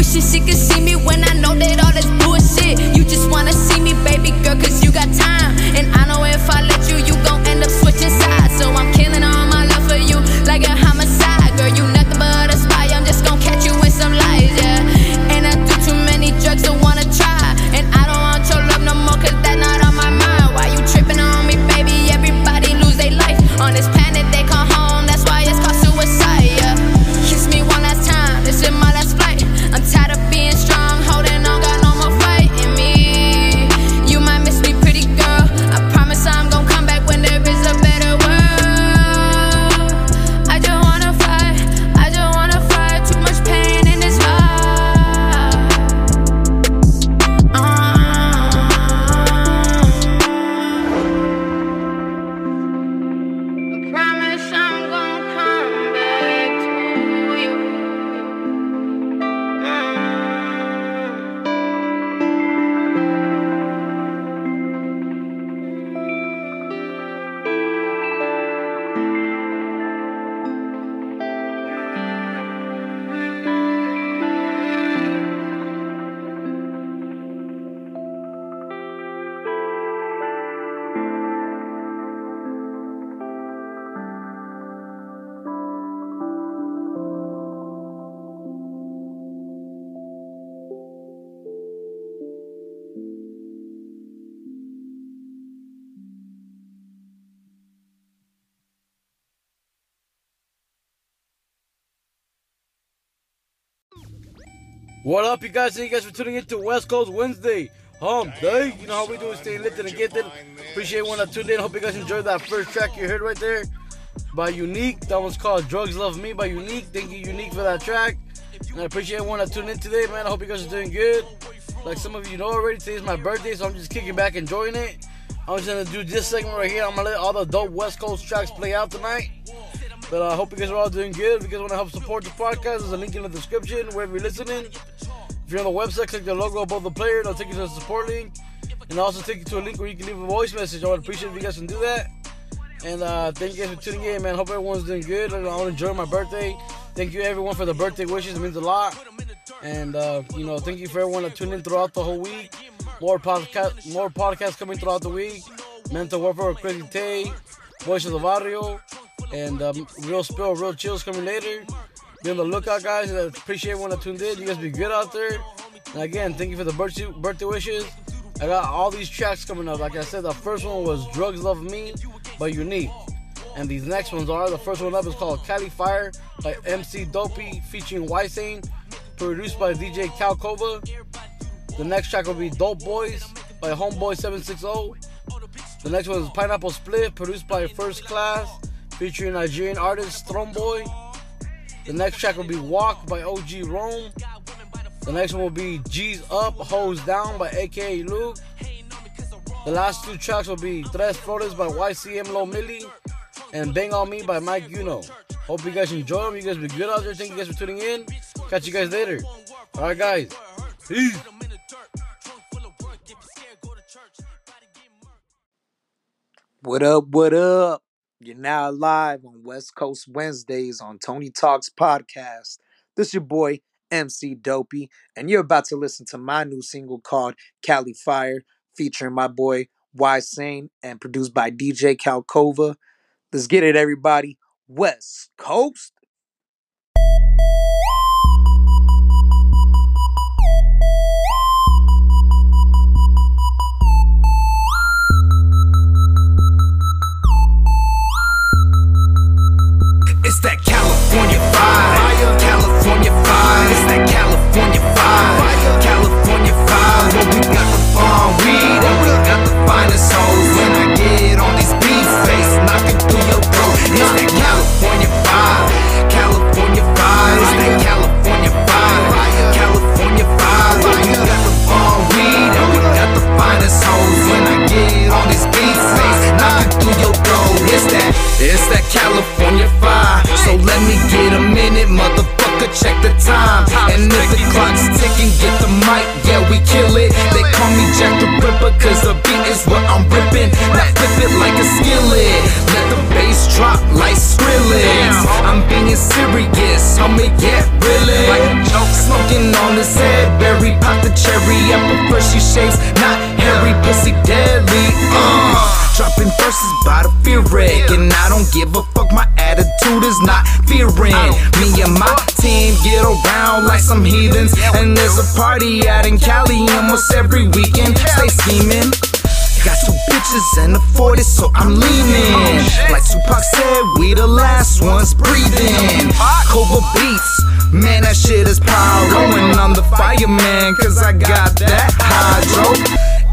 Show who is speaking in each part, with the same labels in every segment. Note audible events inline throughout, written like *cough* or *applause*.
Speaker 1: Wishing she could see me when I know that all this bullshit. You
Speaker 2: What up, you guys? Thank you guys for tuning in to West Coast Wednesday. Hump Day. You know how we do it, staying lifted and it Appreciate everyone that tuned in. Hope you guys enjoyed that first track you heard right there by YouNeek. That one's called Druggzz Love Me by YouNeek. Thank you, YouNeek, for that track. And I appreciate everyone that tuned in today, man. I hope you guys are doing good. Like some of you know already, today's my birthday, so I'm just kicking back, enjoying it. I'm just gonna do this segment right here. I'm gonna let all the dope West Coast tracks play out tonight. But I hope you guys are all doing good. If you guys want to help support the podcast, there's a link in the description wherever you're listening. If you're on the website, click the logo above the player. It'll take you to the support link. And I'll also take you to a link where you can leave a voice message. I would appreciate if you guys can do that. And uh, thank you guys for tuning in, man. Hope everyone's doing good. I'll enjoy my birthday. Thank you everyone for the birthday wishes. It means a lot. And uh, you know, thank you for everyone that tuned in throughout the whole week. More podcast, more podcasts coming throughout the week. Mental Warfare with Crazy Tay, Voice of the Barrio, and um, Real Spill, Real Chills coming later. Be on the lookout, guys. I appreciate everyone that tuned in. You guys be good out there. And again, thank you for the birthday, birthday wishes. I got all these tracks coming up. Like I said, the first one was Druggzz Love Me by YouNeek. And these next ones are the first one up is called Cali Fire by Emcee Dopey featuring Ysane, produced by DJ Calkova. The next track will be Dope Boys by Homeboy 760. The next one is Pineapple Spliff, produced by First Class, featuring Nigerian artist Throneboy. The next track will be Walk by OG Rome. The next one will be G's Up, Hoes Down by AKA Luke. The last two tracks will be Tres Flores by YCM LOMILI and Bang On Me by Mic Uno. Hope you guys enjoy them. You guys be good out there. Thank you guys for tuning in. Catch you guys later. Alright, guys. Peace.
Speaker 3: What up? What up? You're now live on West Coast Wednesdays on Tony Talks Podcast. This is your boy Emcee Dopey, and you're about to listen to my new single called Cali Fire, featuring my boy Ysane and produced by DJ Calkova. Let's get it, everybody. West Coast.
Speaker 4: That California vibe. And I don't give a fuck, my attitude is not fearing. Me and my team get around like some heathens. And there's a party out in Cali almost every weekend. Stay scheming. Got two bitches and a 40, so I'm leaning. Like Tupac said, we the last ones breathing. Cobra beats, man, that shit is pyro. And I'm the fireman, cause I got that hydro.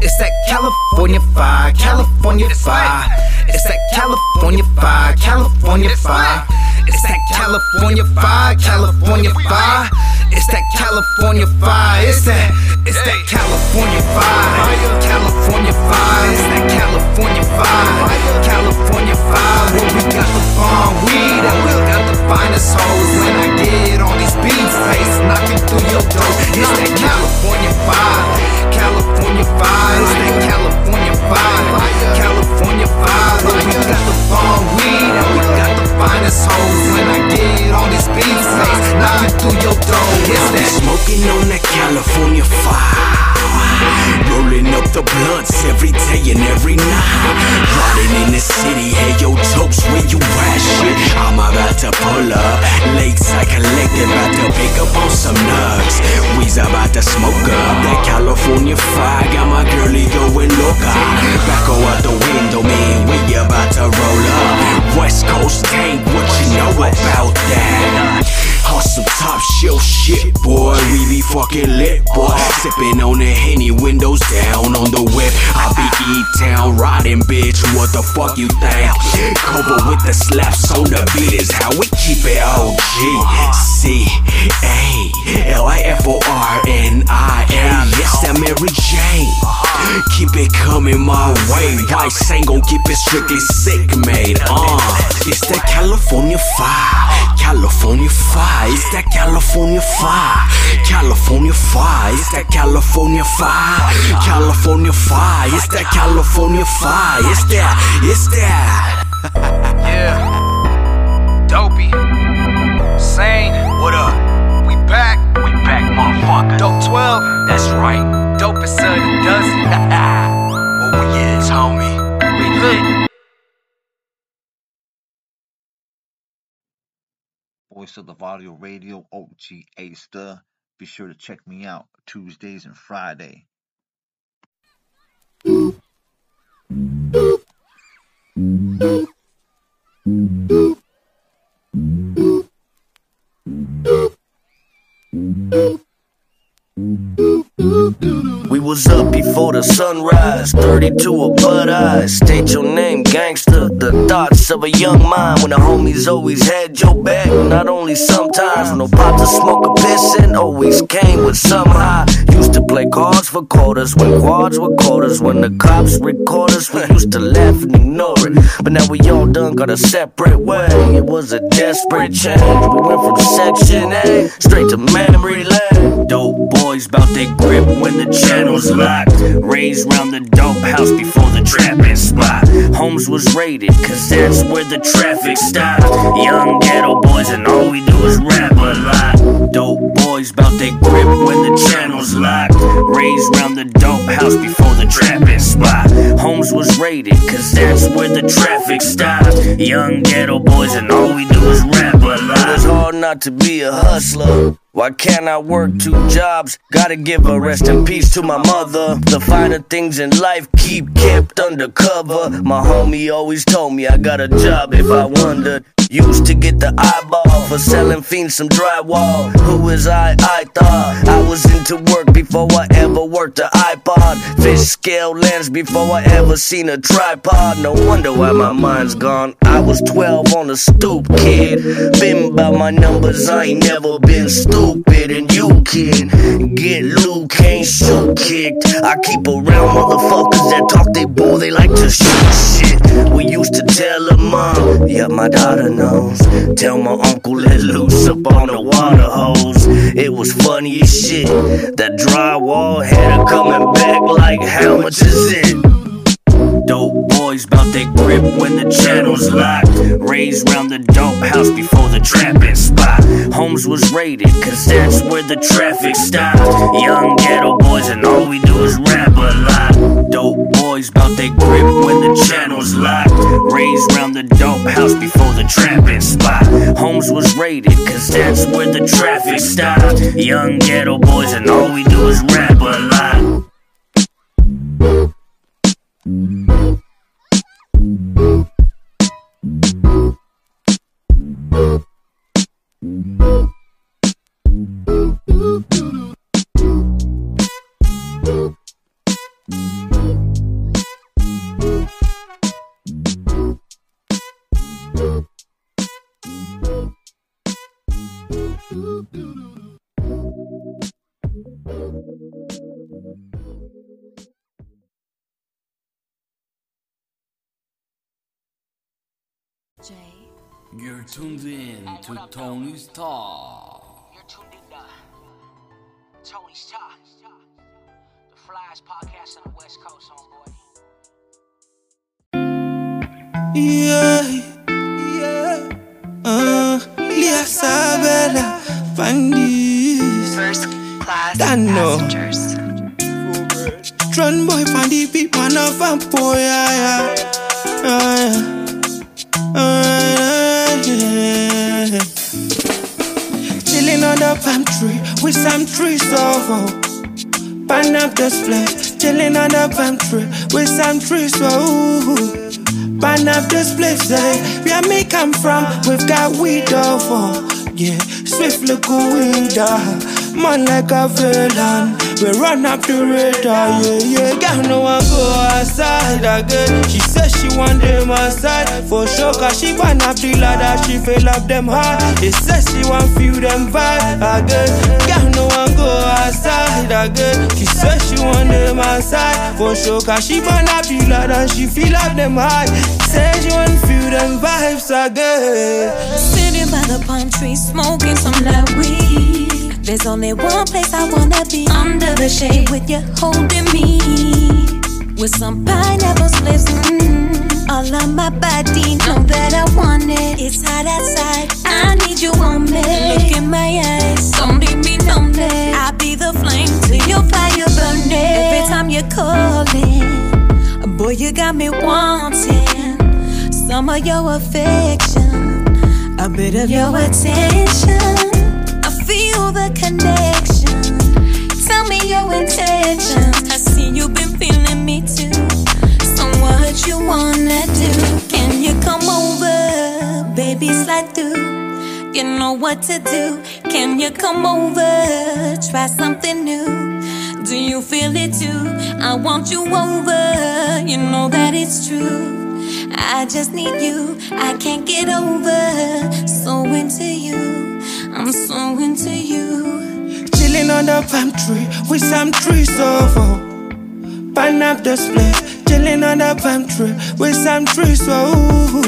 Speaker 4: It's that California fire, California fire. It's that California fire, California fire. It's that California fire, California fire. It's that California fire. It's that, it's that California fire, California fire. It's that California fire, California fire. We got the farm weed and we got the finest hoes. When I get
Speaker 5: be E-Town riding, bitch. What the fuck you think? Cover with the slaps on the beat is how we keep it OG. C A L I F O R N I A. Yes, that Mary Jane. Keep it coming my way. Rice ain't gon' keep it strictly sick made. Uh, it's that California fire. California fire. It's that California fire. California fire. It's that California fire. California fire. It's that California fire. It's that. It's that. *laughs*
Speaker 4: Yeah. Dopey. Sane.
Speaker 5: What up?
Speaker 4: We back.
Speaker 5: We back, motherfucker dopest son does what we is, homie. We lit.
Speaker 6: Voice of the Barrio Radio, OG Aster. Be sure to check me out Tuesdays and Friday.
Speaker 7: Boop. Boop. Boop. Was up before the sunrise, 32 of Bud Eyes. State your name, gangster. The thoughts of a young mind when the homies always had your back. Not only sometimes, no pot to smoke a piss and always came with some high. Used to play cards for quarters when quads were quarters. When the cops record us, we used to laugh and ignore it. But now we all done got a separate way. It was a desperate change. We went from section A straight to memory lane. Dope boys bout they grip when the channel's locked. Raised round the dope house before the trapping spot. Homes was raided, cause that's where the traffic stopped. Young ghetto boys, and all we do is rap a lot. Dope boys bout they grip when the channel's locked. Raised round the dope house before the trapping spot. Homes was raided, cause that's where the traffic stopped. Young ghetto boys, and all we do is rap a lot. It's hard not to be a hustler. Why can't I work two jobs? Gotta give a rest in peace to my mother. The finer things in life keep kept undercover. My homie always told me I got a job if I wondered. Used to get the eyeball for selling fiends some drywall. Who is I? I thought I was into work before I ever worked a iPod. Fish scale lens before I ever seen a tripod. No wonder why my mind's gone. I was 12 on the stoop, kid. Been by my numbers, I ain't never been stupid. And you can get Luke, can't shoot kicked. I keep around motherfuckers that talk they bull, they like to shoot shit. We used to tell her mom, yeah, my daughter knows. Tell my uncle let loose up on the water hose. It was funny as shit. That drywall had her coming back like, how much is it? Dope boys bout they grip when the channel's locked. Raised round the dope house before the trapping spot. Homes was raided, cause that's where the traffic stopped. Young ghetto boys, and all we do is rap a lot. Dope boys bout they grip when the channel's locked. Raised round the dope house before the trapping spot. Homes was raided, cause that's where the traffic stopped. Young ghetto boys, and all we do is rap a lot.
Speaker 8: You're tuned in to Tony's Talk.
Speaker 9: You're tuned in to Tony's Talk, the flyest podcast on the West Coast, homeboy.
Speaker 10: Yeah, yeah. Uh, Lia Sabella, Pandis.
Speaker 11: First class
Speaker 10: Dano.
Speaker 11: passengers.
Speaker 10: Run boy, Pandi beat, man of a boy, yeah, yeah. Yeah, trees over. Pan up display, chilling on the palm tree with some trees over. Pan up display, say where me come from, we've got weed over. Yeah, swift look weed, uh. man like a villain. We run up the radar, yeah, yeah. Girl, no one go outside again. She says she want them outside for sure, cause she burn up the ladder, she fill up them high. She says she want feel them vibe again. Girl, no one go outside again. She says she want them outside for sure, cause she burn up the ladder, she feel up them high. Says she want feel them vibes again.
Speaker 12: Sitting by the palm tree, smoking some that weed. There's only one place I wanna be under the shade with you holding me. With some pineapple slips, mm, all on my body. Know that I want it. It's hot outside. I need you on me. Look in my eyes. Don't leave me lonely. I'll be the flame till your fire burning. Every time you're calling, boy, you got me wanting some of your affection. a bit of your attention. The connection. Tell me your intentions. I see you've been feeling me too. So what you wanna do? Can you come over, baby? Slide through. You know what to do. Can you come over? Try something new. Do you feel it too? I want you over. You know that it's true. I just need you. I can't get over. So into you. I'm so into you.
Speaker 10: Chilling on the palm tree with some trees over. Pan up the split. Chilling on the palm tree with some trees over.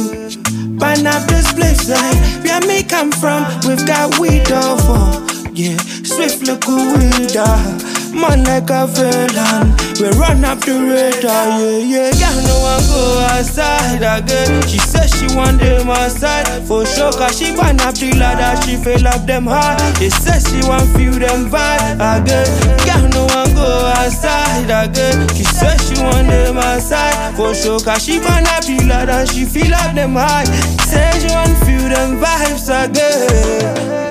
Speaker 10: Pan up the split like Where me come from, we've got weed over. Yeah, swift look weed. Uh-huh. Man like a villain, we run up the radar, yeah, yeah. Girl, no one go outside again. She says she want them outside for sure, cause she burn up the ladder, she fill up them hard. They says she want feel them vibe again. Girl, no one go outside again. She says she want them outside for sure, cause she burn up the ladder, she fill up them high. Says she want feel them vibes again.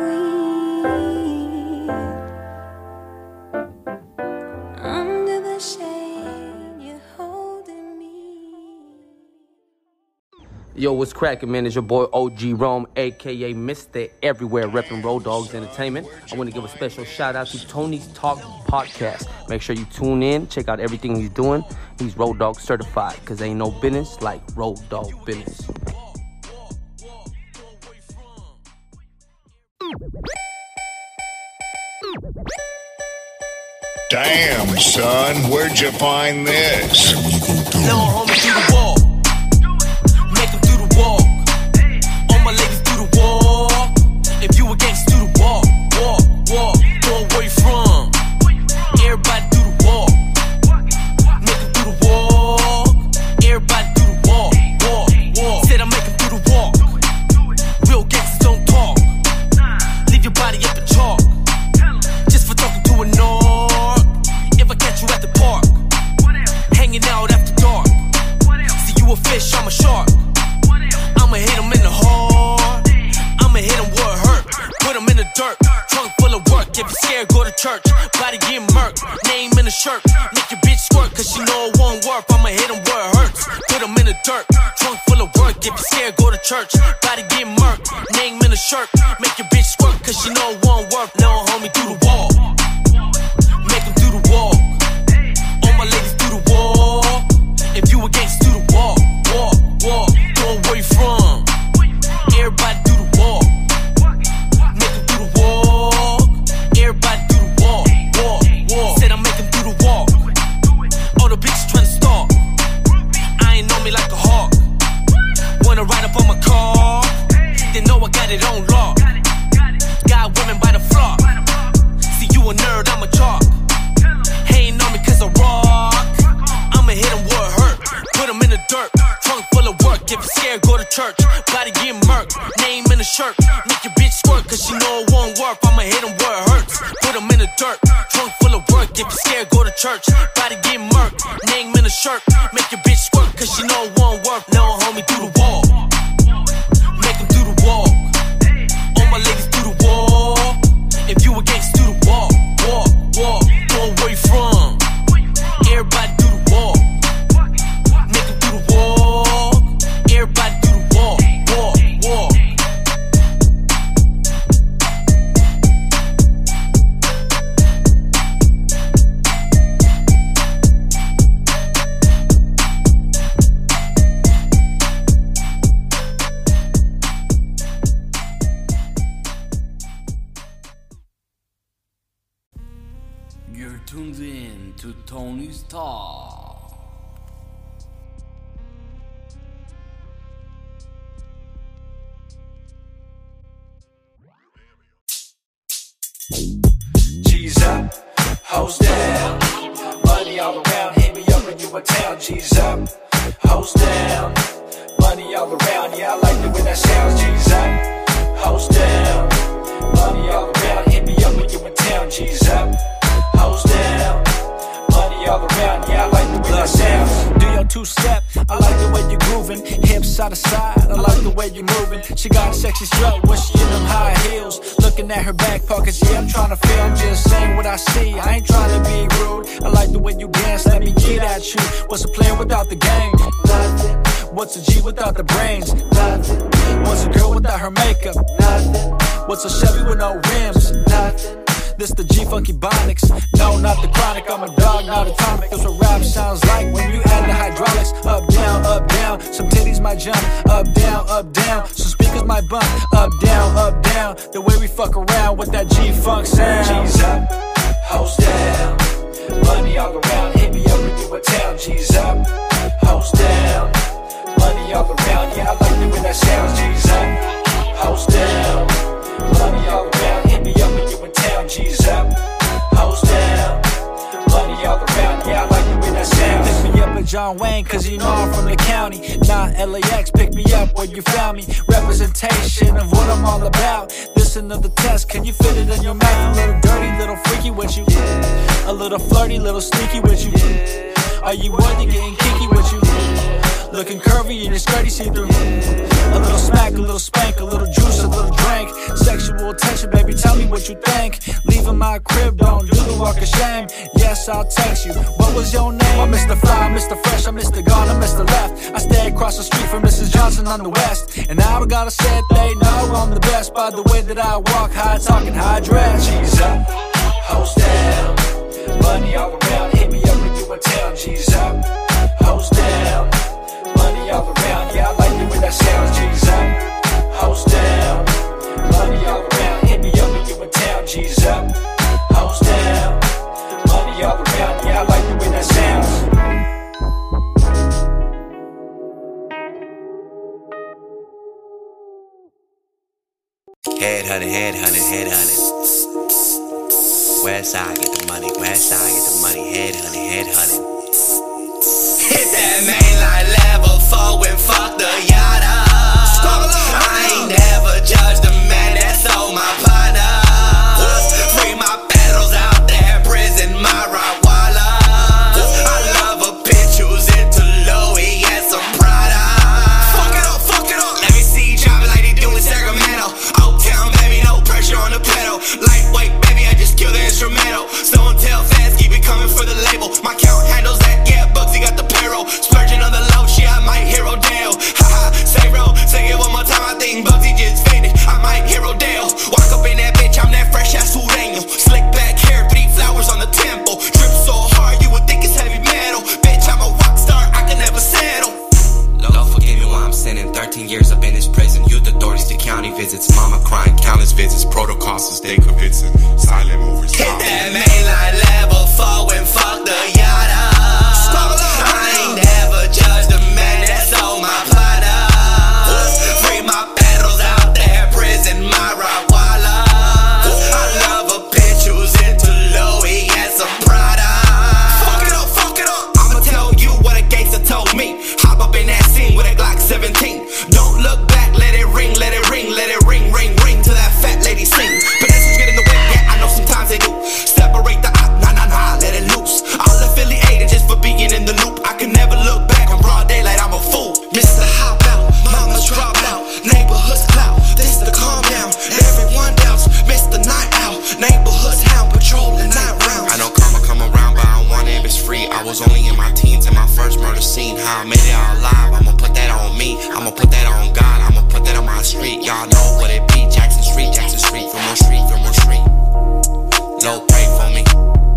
Speaker 11: Yo, what's cracking, man? It's your boy OG Rome, aka Mr. Everywhere, repping Road Dogs Entertainment. I want to give a special shout out to Tony's Talk Podcast. Make sure you tune in, check out everything he's doing. He's Road Dog certified, because ain't no business like Road Dog business.
Speaker 13: Damn, son, where'd you find this?
Speaker 14: Hoes down, money all around. Yeah, I like the way that sounds. G's up, hoes down, money all around. Hit me up when you in town. G's up, hoes down, all around. Yeah, I like the way that sounds.
Speaker 15: Do your two step, I like the way you're grooving. Hips side to side, I like the way you're moving. She got a sexy strut when she in them high heels. Looking at her back pockets, yeah, I'm trying to feel. Just saying what I see. I ain't trying to be rude. I like the way you dance, let me get at you. What's a player without the game? Nothing. What's a G without the brains? Nothing. What's a girl without her makeup? Nothing. What's a Chevy with no rims? Nothing. This the G Funky Bonics. No, not the chronic. I'm a dog, not atomic. That's what rap sounds like when you add the hydraulics. Up, down, up, down. Some titties might jump. Up, down, up, down. Some speakers might bump. Up, down, up, down. The way we fuck around with that G Funk sound.
Speaker 14: G's up, hoes down, money all around. Hit me up when you in town. G's up, hoes down, money all around. Yeah, I like the way that sounds. G's up, hoes down, money all around. G's up, hoes down, money all around. Yeah, I like the way that sounds.
Speaker 15: Pick me up at John Wayne, cause you know I'm from the county. Not LAX, pick me up where you found me. Representation of what I'm all about. This another test, can you fit it in your mouth? A little dirty, little freaky with you. A little flirty, little sneaky with you. Are you worthy getting kinky with you? Looking curvy in your skirty see through. A little smack, a little spank, a little juice, a little drink. Sexual tension, baby, tell me what you think. Leaving my crib, don't do the walk of shame. Yes, I'll text you. What was your name? I'm Mr. Fly, I'm Mr. Fresh, I'm Mr. Gone, I'm Mr. Left. I stay across the street from Mrs. Johnson on the west. And now I gotta say they know I'm the best by the way that I walk, high talking, high dress.
Speaker 14: G's up, hoes down, money all around. Hit me up when you in town. G's up, hoes down, money all around. Yeah, I like the way that sounds. G's up, hoes down, money all around. Hit me up when you in town. G's up, hoes down, money all around. Yeah, I like the way that sounds.
Speaker 16: Head hunting, head hunting, head hunting. West side get the money, west side get the money, head hunting, head hunting. Hit that mainline four and fuck the yada. Out alive, I'ma put that on me. I'ma put that on God, I'ma put that on my street. Y'all know what it be. Jackson Street, Jackson Street, Fillmore Street, Fillmore Street. Lord, pray for me.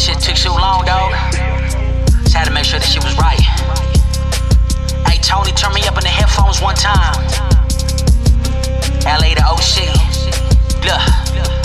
Speaker 16: Shit
Speaker 9: took too long, dog. Just had to make sure that shit was right. Hey, Tony, turn me up in the headphones one time. LA to OC. Look.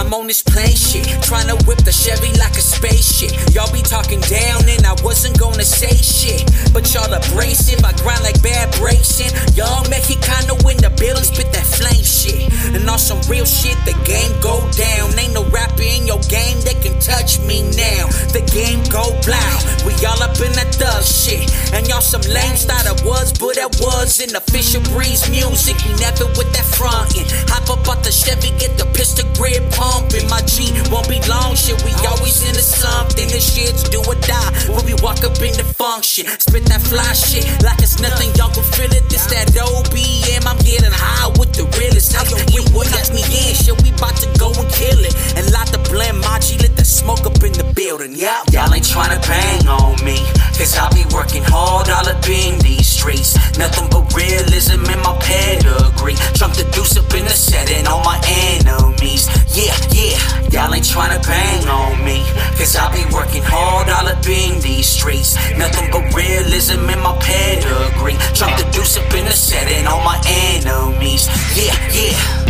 Speaker 17: I'm on this plane shit, tryna whip the Chevy like a spaceship. Y'all be talking down and I wasn't gonna say shit. But y'all abrasive, I grind like bad bracing. Young Mexicano in the building, spit that flame shit. And on some real shit, the game go down. Ain't no rapper in your game that can touch me now. The game go loud, we all up in that thug shit. And y'all some lames thought I was, but I wasn't. Official breeze music, we never with that frontin'. Hop up out the Chevy, get the pistol grip pumping. My G won't be long shit, we always into something. This shit's do or die when we walk up in the function. Spit that fly shit like it's nothing, y'all can feel it. This that OBM, I'm getting high with the realest. How you what knocks me in? Shit, we bout to go and kill it. And light the blend, my G, let the smoke up in the building. Yeah,
Speaker 16: Y'all ain't tryna bang on me, cause I be working hard all up in these streets. Nothing but realism in my pedigree. Trump the deuce up in the setting on my enemies. Yeah, yeah, y'all ain't tryna bang on me, cause I be working hard all up in these streets. Nothing but realism in my pedigree. Trump the deuce up in the setting on my enemies. Yeah, yeah.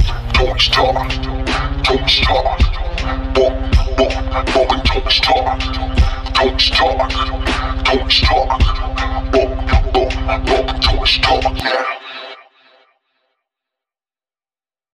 Speaker 18: Stark, Tony Stark, Bob, Bob, Bob and Tony Stark, Tony Stark, Tony Stark, Bob, Bob, Bob and Tony Stark.